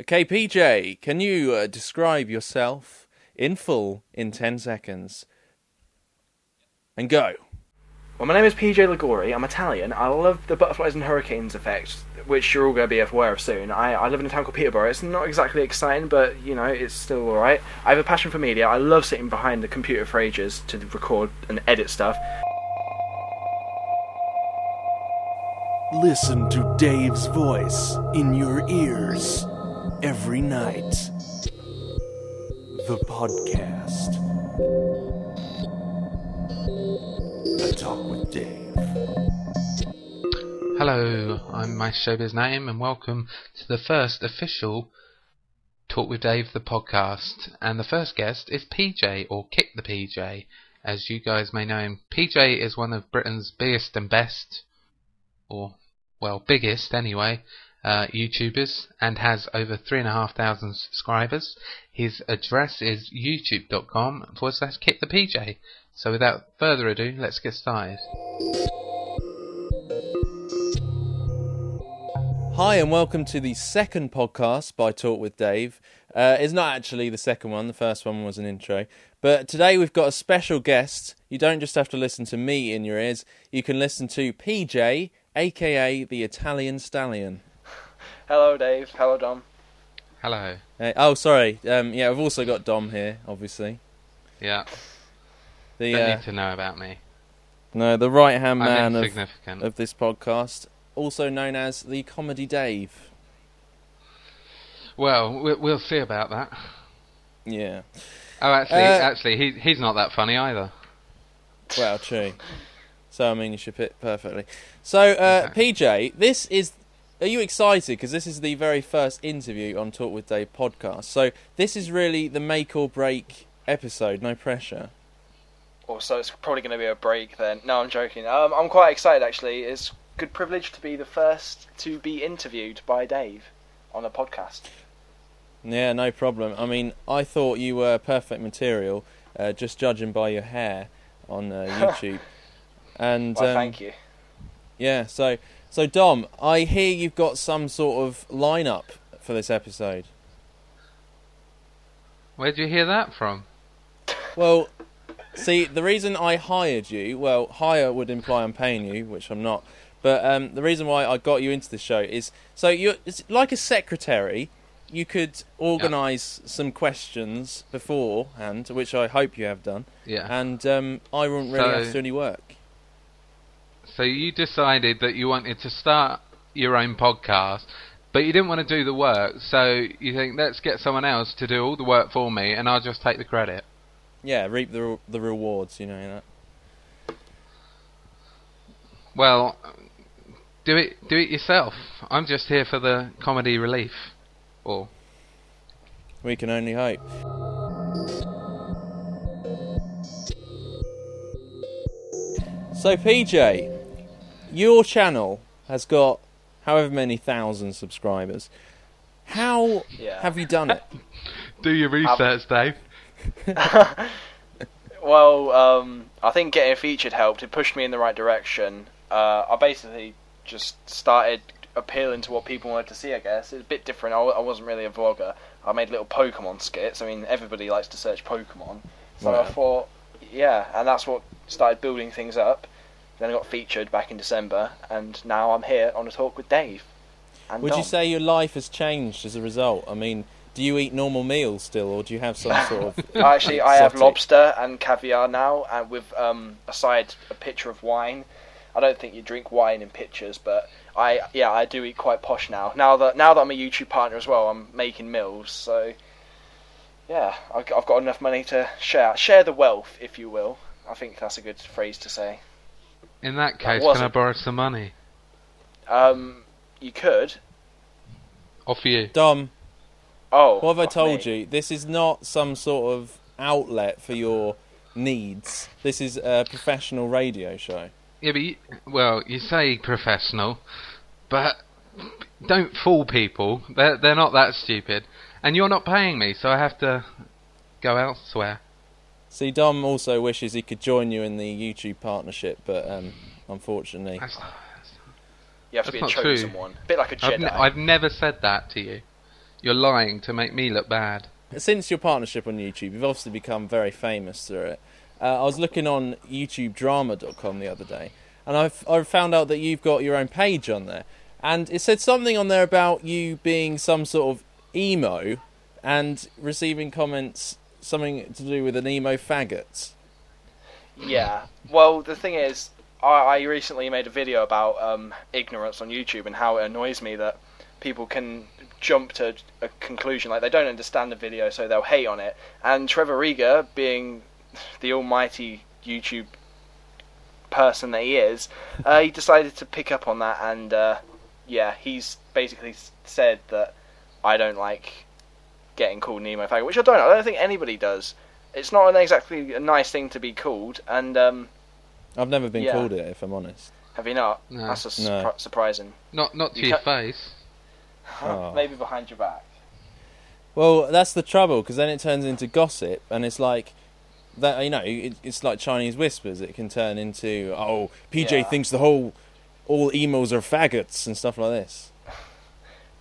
Okay, PJ, can you uh, describe yourself in full in 10 seconds? And go. Well, my name is PJ Liguori. I'm Italian. I love the butterflies and hurricanes effect, which you're all going to be aware of soon. I, I live in a town called Peterborough. It's not exactly exciting, but you know, it's still alright. I have a passion for media. I love sitting behind the computer for ages to record and edit stuff. Listen to Dave's voice in your ears every night. The podcast. A Talk with Dave. Hello, I'm my showbiz name, and welcome to the first official Talk with Dave the podcast. And the first guest is PJ, or Kick the PJ, as you guys may know him. PJ is one of Britain's biggest and best, or well, biggest anyway, uh, YouTubers, and has over three and a half thousand subscribers. His address is youtube.com forward slash PJ. So without further ado, let's get started. Hi, and welcome to the second podcast by Talk with Dave. Uh, it's not actually the second one, the first one was an intro. But today we've got a special guest. You don't just have to listen to me in your ears, you can listen to PJ, aka the Italian Stallion. Hello, Dave. Hello, Dom. Hello. Hey, oh, sorry. Um, yeah, we've also got Dom here, obviously. Yeah, The don't uh, need to know about me. no, the right hand man of, of this podcast, also known as the Comedy Dave. Well, we- we'll see about that. Yeah. Oh, actually, Uh, actually, he, he's not that funny either. Well, true. So I mean, you should fit perfectly. So, uh, PJ, this is. Are you excited? Because this is the very first interview on Talk with Dave podcast. So this is really the make or break episode. No pressure. Also, it's probably going to be a break then. No, I'm joking. Um, I'm quite excited actually. It's a good privilege to be the first to be interviewed by Dave on a podcast. Yeah, no problem. I mean, I thought you were perfect material, uh, just judging by your hair on uh, YouTube. and Well, um, thank you. Yeah. So, so Dom, I hear you've got some sort of lineup for this episode. Where'd you hear that from? Well, see, the reason I hired you, well, hire would imply I'm paying you, which I'm not. But um, the reason why I got you into the show is so you're it's like a secretary. You could organise some questions beforehand, which I hope you have done, Yeah. and um, I wouldn't really have to do any work. So you decided that you wanted to start your own podcast, but you didn't want to do the work. So you think, let's get someone else to do all the work for me, and I'll just take the credit. Yeah, reap the re- the rewards, you know. That. Well, do it, do it yourself. I'm just here for the comedy relief. Or We can only hope. So, PJ, your channel has got however many thousand subscribers. How Yeah. have you done it? do your research, Dave. Well, um, I think getting featured helped. It pushed me in the right direction. Uh, I basically just started appealing to what people wanted to see. I guess it's a bit different. I, I wasn't really a vlogger. I made little Pokemon skits. I mean, everybody likes to search Pokemon, so I thought, yeah, and that's what started building things up. Then I got featured back in December, and now I'm here on a talk with Dave. And Would you say your life has changed as a result? I mean, do you eat normal meals still, or do you have some sort of. Actually, I have lobster and caviar now, and with um, aside a pitcher of wine. I don't think you drink wine in pitchers, but I yeah I do eat quite posh now. Now that now that I'm a YouTube partner as well, I'm making meals. So yeah, I've I've got enough money to share share the wealth, if you will. I think that's a good phrase to say. In that case, can I borrow some money Um, you could. off you? Dom, Oh, what have I told me. you? This is not some sort of outlet for your needs. This is a professional radio show. Yeah, but you, well, you say professional, but don't fool people. They're they're not that stupid, and you're not paying me, so I have to go elsewhere. See, Dom also wishes he could join you in the YouTube partnership, but um, unfortunately, That's, You have to be a That's not chosen true. one, a bit like a I've, Jedi. ne- I've never said that to you. You're lying to make me look bad. Since your partnership on YouTube, you've obviously become very famous through it. Uh, I was looking on YouTubeDrama.com the other day, and I've I found out that you've got your own page on there, and it said something on there about you being some sort of emo, and receiving comments something to do with an emo faggot. Yeah. Well, the thing is, I, I recently made a video about um, ignorance on YouTube and how it annoys me that people can jump to a conclusion like they don't understand the video, so they'll hate on it. And Trevor Rieger, being the almighty YouTube person that he is, uh, he decided to pick up on that, and uh, yeah, he's basically said that I don't like getting called Nemo faggot, which I don't. I don't think anybody does. It's not an exactly a nice thing to be called, and um, I've never been Yeah. called it, if I'm honest. have you not? No. That's a No. surprising. Not not to You your ca- face. Oh. Maybe behind your back. Well, that's the trouble because then it turns into gossip, and it's like that. You know, it, it's like Chinese whispers. It can turn into oh, PJ Yeah. thinks the whole all emos are faggots and stuff like this.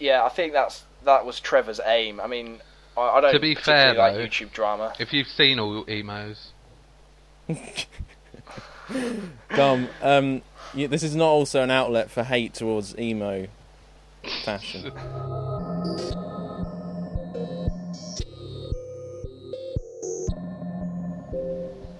Yeah, I think that's that was Trevor's aim. I mean, I, I don't To be fair, particularly like though- YouTube drama. If you've seen all emos, Dom, um, you, this is not also an outlet for hate towards emo fashion.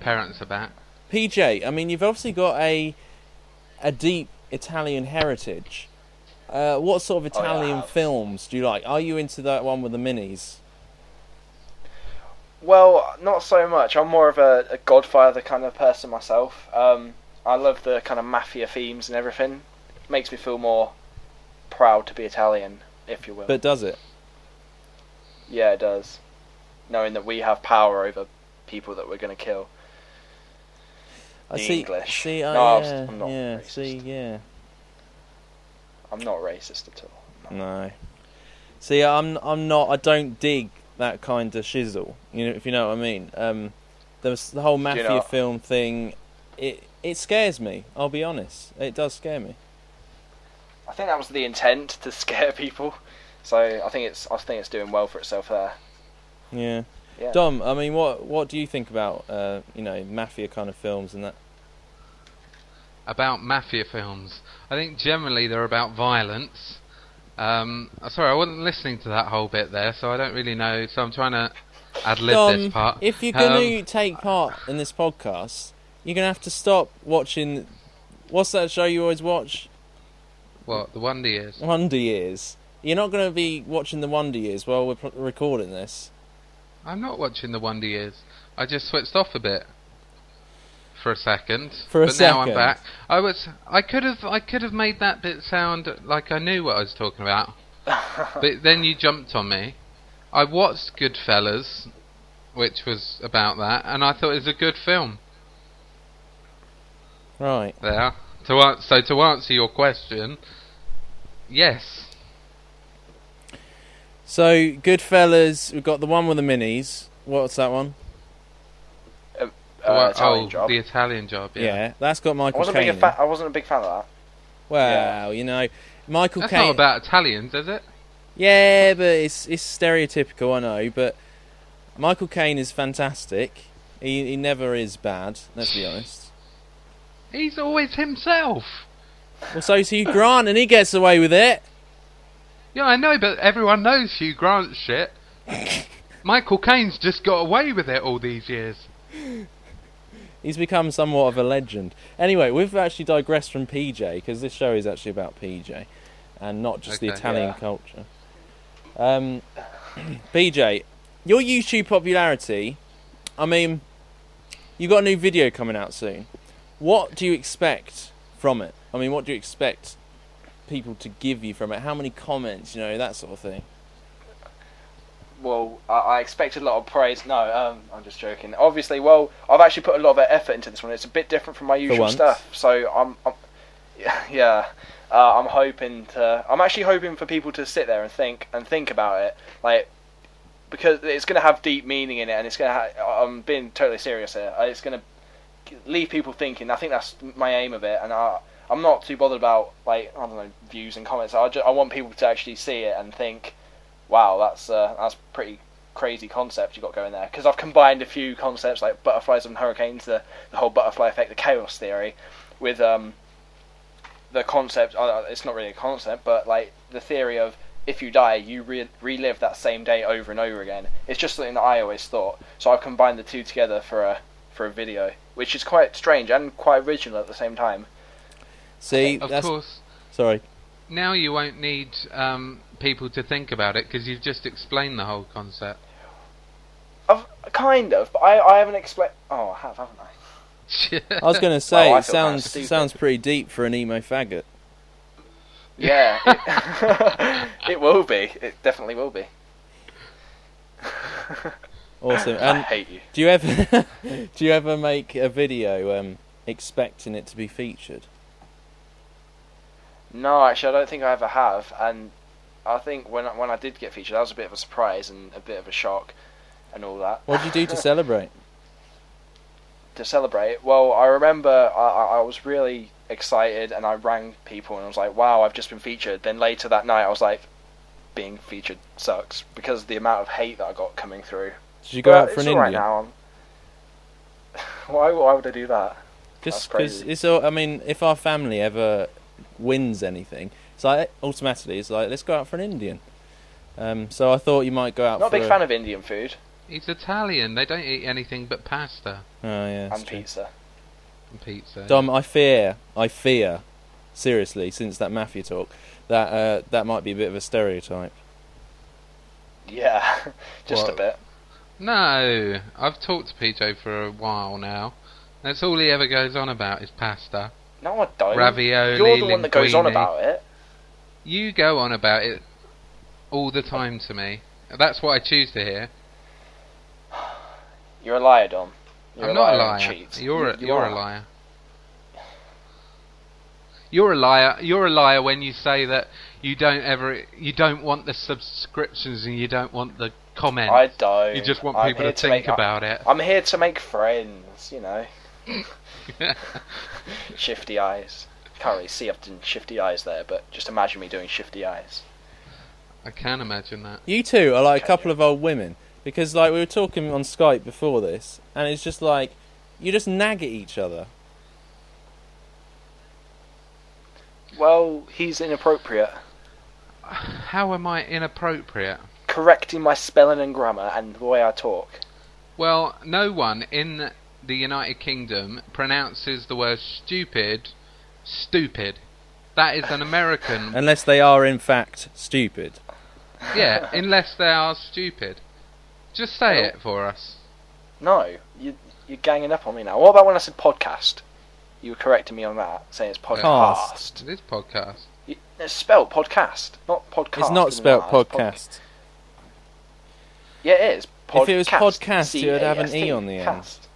parents are back. PJ, I mean, you've obviously got a a deep Italian heritage. Uh, what sort of Oh, yeah, Italian films do you like? Are you into that one with the minis? Well, not so much. I'm more of a, a Godfather kind of person myself. Um, I love the kind of mafia themes and everything. It Makes me feel more proud to be Italian, if you will. But does it? yeah, it does. Knowing that we have power over people that we're going to kill. I The see. English. See, No, I was- yeah, I'm not yeah. racist. See, yeah. I'm not racist at all. No. See, I'm I'm not. I don't dig that kind of shizzle. You know, if you know what I mean. Um, was the whole mafia know- film thing. It it scares me. I'll be honest. It does scare me. I think that was the intent to scare people. So I think it's I think it's doing well for itself there. Yeah. Yeah. Dom, I mean, what what do you think about uh, you know mafia kind of films and that? About mafia films, I think generally they're about violence. Um, sorry, I wasn't listening to that whole bit there, so I don't really know. So I'm trying to ad lib this part. if you're going to Um, take part in this podcast, you're going to have to stop watching. What's that show you always watch? what the Wonder Years? Wonder Years. You're not going to be watching the Wonder Years while we're p- recording this. I'm not watching the Wonder Years. I just switched off a bit for a second. For a but now I'm back. I was. I could have. I could have made that bit sound like I knew what I was talking about. but then you jumped on me. I watched Goodfellas, which was about that, and I thought it was a good film. Right. There. To an- so to answer your question, yes. So, Goodfellas, we've got the one with the minis. What's that one? Uh, Italian oh, job. the Italian job. Yeah, Yeah. that's got I Michael wasn't, a big fa- I wasn't a big fan of that. Well, you know, Michael That's Caine. not about Italians, is it? Yeah, but it's it's stereotypical, I know. But Michael Caine is fantastic. He he never is bad. Let's be honest. He's always himself. Well, so's Hugh Grant, and he gets away with it. Yeah, I know, but everyone knows Hugh Grant shit. Michael Caine's just got away with it all these years. He's become somewhat of a legend. Anyway, we've actually digressed from PJ because this show is actually about PJ and not just the Italian Yeah. culture. Um, PJ, your YouTube popularity. I mean, you've got a new video coming out soon. What do you expect from it? I mean, what do you expect people to give you from it? How many comments? You know, that sort of thing. Well, I, I expected a lot of praise. No, um, I'm just joking. Obviously, well, I've actually put a lot of effort into this one. It's a bit different from my usual once. stuff. So I'm, I'm yeah, uh, I'm hoping to. I'm actually hoping for people to sit there and think and think about it, like because it's going to have deep meaning in it, and it's going to. Ha- I'm being totally serious here. Uh, It's going to leave people thinking. I think that's my aim of it, and I. I'm not too bothered about like I don't know views and comments. I just, I want people to actually see it and think, wow, that's uh, that's pretty crazy concept you got going there. Because I've combined a few concepts like butterflies and hurricanes, the the whole butterfly effect, the chaos theory, with um, the concept. Uh, it's not really a concept, but like the theory of if you die, you re- relive that same day over and over again. It's just something that I always thought. So I've combined the two together for a for a video, which is quite strange and quite original at the same time. See, Of that's course, sorry. now you won't need um, people to think about it because you've just explained the whole concept. I've, kind of, but I, I haven't explained. Oh, I have, haven't I? I was going to say Well, it feel kinda sounds sounds pretty deep for an emo faggot. Yeah, it, it will be. It definitely will be. Awesome. I And hate you. do you ever do you ever make a video um, expecting it to be featured? No, actually, I don't think I ever have. And I think when I- when I did get featured, that was a bit of a surprise and a bit of a shock, and all that. What did you do to celebrate? to celebrate? Well, I remember I, I was really excited, and I rang people, and I was like, "Wow, I've just been featured." Then later that night, I was like, "Being featured sucks," because of the amount of hate that I got coming through. Did you go But out for an alright Indian? now. I'm- why? Why would I do that? Just because it's all. I mean, if our family ever wins anything, it's like automatically it's like let's go out for an Indian. Um, so I thought you might go out. Not a for big fan of Indian food He's Italian. They don't eat anything but pasta Oh yeah, that's and true. pizza. and pizza. Dom, I fear, I fear, seriously, since that mafia talk, that uh, that might be a bit of a stereotype. Yeah, just a What? bit. No, I've talked to PJ for a while now. That's all he ever goes on about is pasta. No, I don't. Ravioli, You're the one that goes on linguine. about it. You go on about it all the time to me. That's what I choose to hear. You're a liar, Dom. You're I'm not a liar. and liar. You're a, You- you you're are. a liar. You're a liar. You're a liar when you say that you don't ever, you don't want the subscriptions and you don't want the comments. I don't. you just want I'm people here to think make, I- about it. I'm here to make friends, you know. Shifty eyes. Can't really see I've done shifty eyes there, but just imagine me doing shifty eyes. I can imagine that. You two are like a couple of old women because, like, we were talking on Skype before this, and it's just like you just nag at each other. Well, he's inappropriate. How am I inappropriate? Correcting my spelling and grammar and the way I talk. Well, no one in the United Kingdom pronounces the word stupid stupid. That is an American. Unless they are in fact stupid. yeah, unless they are stupid. Just say Well- it for us. No, you, you're ganging up on me now. What about when I said podcast? You were correcting me on that, saying it's podcast. It is podcast. You- It's spelled podcast, not podcast. it's not spelled an spelt R, it's pod- podcast. Yeah, it is. If it was Podcast, podcast, you would have an e on the end. cast.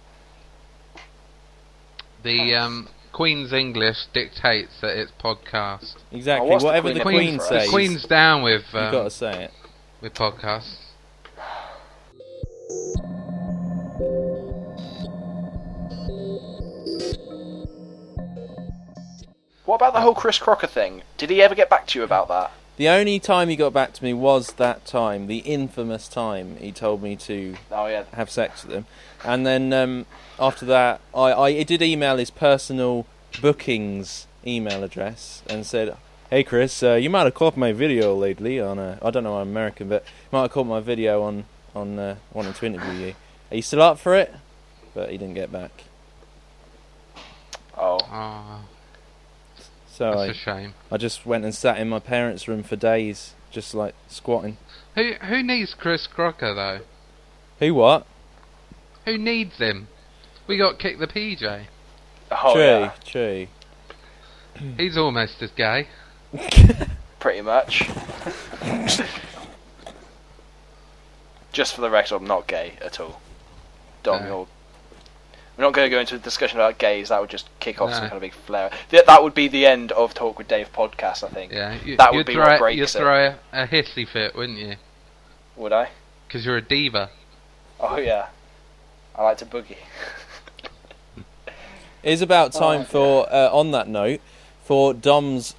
The um, Queen's English dictates that it's podcast. Exactly. Oh, what's the Whatever the Queen Queen, in for us? says, The Queen's down with you um, got to say it. with podcasts. What about the whole Chris Crocker thing? Did he ever get back to you about that? The only time he got back to me was that time, the infamous time he told me to Oh yeah. have sex with him, and then um, after that, I, I did email his personal bookings email address and said, "Hey Chris, uh, you might have caught my video lately on uh, I don't know I'm American, but you might have caught my video on on uh, wanting to interview you. Are you still up for it?" But he didn't get back, Oh. So that's I, a shame. I just went and sat in my parents' room for days, just like squatting. Who who needs Chris Crocker though? Who what? Who needs him? We got Kick the PJ. Oh true, yeah. true. He's almost as gay. Pretty much. Just for the record, I'm not gay at all. Dom, No. you're. We're not going to go into a discussion about gays. That would just kick off some kind of big flare. Th- that would be the end of Talk with Dave podcast. I think. Yeah, you, That would you'd be throw, what you'd breaks it. throw a, a hissy fit, wouldn't you? Would I? Because you're a diva. Oh yeah. I like to boogie. It is about time Oh, for, uh, on that note, for Dom's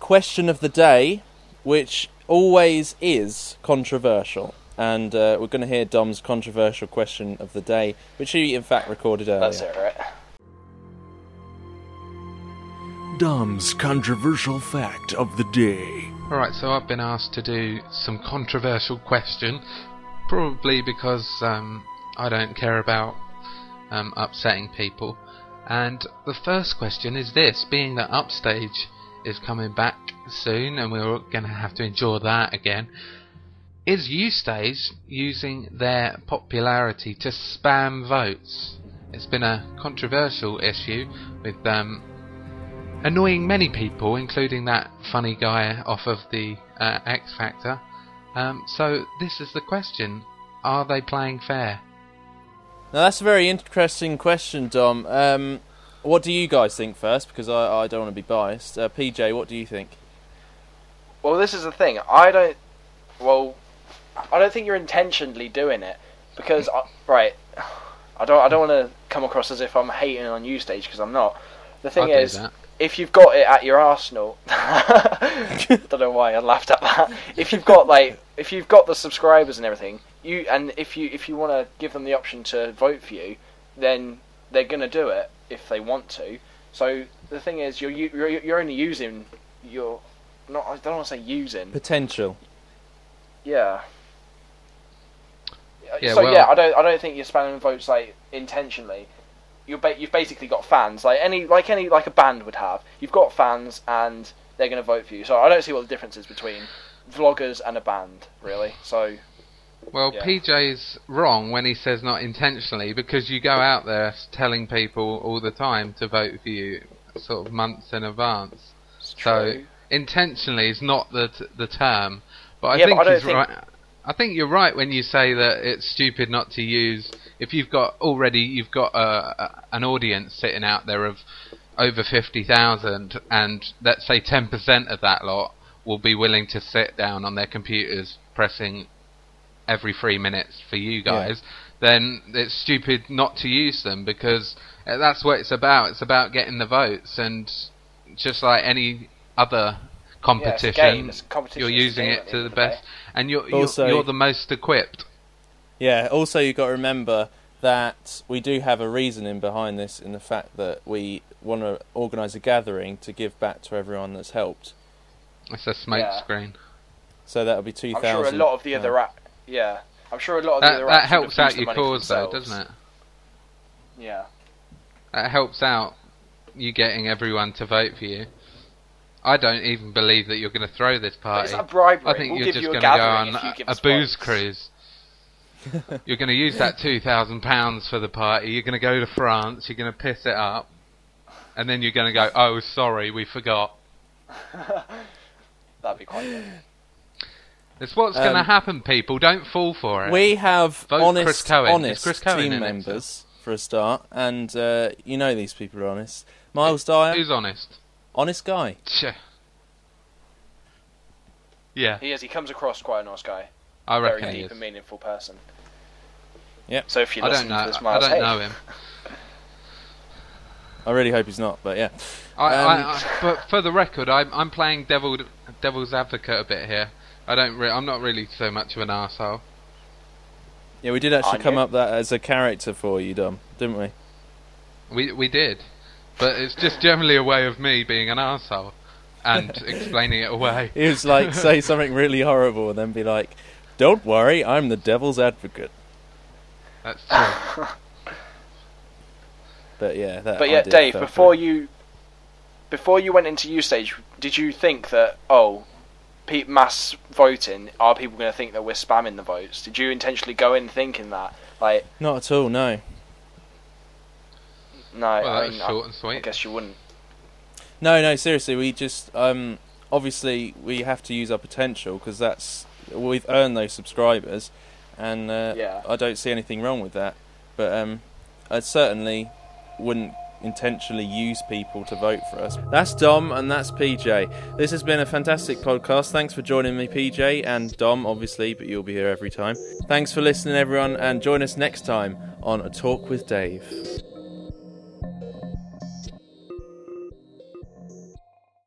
question of the day, which always is controversial. And uh, we're going to hear Dom's controversial question of the day, which he in fact recorded earlier. That's it, right? Dom's controversial fact of the day. Alright, so I've been asked to do some controversial question, probably because um, I don't care about um, upsetting people. And the first question is this being that Upstage is coming back soon and we're going to have to endure that again, is Ustage using their popularity to spam votes? It's been a controversial issue with um, annoying many people, including that funny guy off of the uh, X Factor. Um, so this is the question: Are they playing fair? Now that's a very interesting question, Dom. Um, what do you guys think first? Because I, I don't want to be biased. Uh, PJ, what do you think? Well, this is the thing. I don't. Well, I don't think you're intentionally doing it because, I, right. I don't. I don't want to come across as if I'm hating on Ustage because I'm not. The thing I'll is, if you've got it at your arsenal, I don't know why I laughed at that. If you've got like, if you've got the subscribers and everything, you and if you if you want to give them the option to vote for you, then they're gonna do it if they want to. So the thing is, you're you're, you're only using your not. I don't want to say using. Potential. Yeah. Yeah, so well- yeah, I don't I don't think you're spamming votes like intentionally. You're ba- you've basically got fans like any like any like a band would have. You've got fans and they're going to vote for you. So I don't see what the difference is between vloggers and a band really. So Well, Yeah. PJ's wrong when he says not intentionally because you go out there telling people all the time to vote for you, sort of months in advance. So intentionally is not the t- the term, but I Yeah, think but I he's think- right. I think you're right when you say that it's stupid not to use if you've got already you've got a, a, an audience sitting out there of over fifty thousand, and let's say ten percent of that lot will be willing to sit down on their computers pressing every three minutes for you guys. Then it's stupid not to use them because that's what it's about. It's about getting the votes, and just like any other competition, game. It's a competition. you're using it to the the best, and you're you're, Also- you're the most equipped. Yeah. Also, you've got to remember that we do have a reasoning behind this in the fact that we want to organise a gathering to give back to everyone that's helped. It's a smoke Yeah. screen. So that'll be two thousand. I'm sure a lot of the other app. Yeah, I'm sure a lot of the That, other that helps out your cause, though, doesn't it? Yeah. That helps out you getting everyone to vote for you. I don't even believe that you're going to throw this But party. it's not bribery. I think we'll you're give just you going to go on if a, a booze cruise. you're going to use that two thousand pounds for the party. You're going to go to France. You're going to piss it up, and then you're going to go, "Oh, sorry, we forgot." That'd be quite good. It's what's going to Um, happen, people. Don't fall for it. We have Vote honest, Chris Cohen. Honest Chris Cohen team in it, members for a start, and uh, you know these people are honest. Miles Dyer, Who's honest? Honest guy. Tch. Yeah, He is. He comes across quite a nice guy. I Very reckon he deep is. and meaningful person. Yep. So if you I listen don't know. to this, I don't hey. know him. I really hope he's not, but yeah. I, Um, I, I, but for the record, I'm I'm playing devil devil's advocate a bit here. I don't. Re- I'm not really so much of an arsehole. Yeah, we did actually come up that as a character for you, Dom, didn't we? We we did, but it's just generally a way of me being an asshole and explaining it away. It was like say something really horrible and then be like, "Don't worry, I'm the devil's advocate." That's true. But yeah, that. But yeah, Dave, before through. you before you went into U stage, did you think that oh, pe- mass voting are people going to think that we're spamming the votes? Did you intentionally go in thinking that? Like, not at all, no. No, Well, I, mean, short I, and I guess you wouldn't. No, no, seriously, we just um, obviously we have to use our potential because that's we've earned those subscribers, and uh, Yeah. I don't see anything wrong with that. But um, I certainly wouldn't intentionally use people to vote for us. That's Dom and that's PJ. This has been a fantastic podcast. Thanks for joining me, PJ, and Dom, obviously, but you'll be here every time. Thanks for listening, everyone, and join us next time on A Talk with Dave.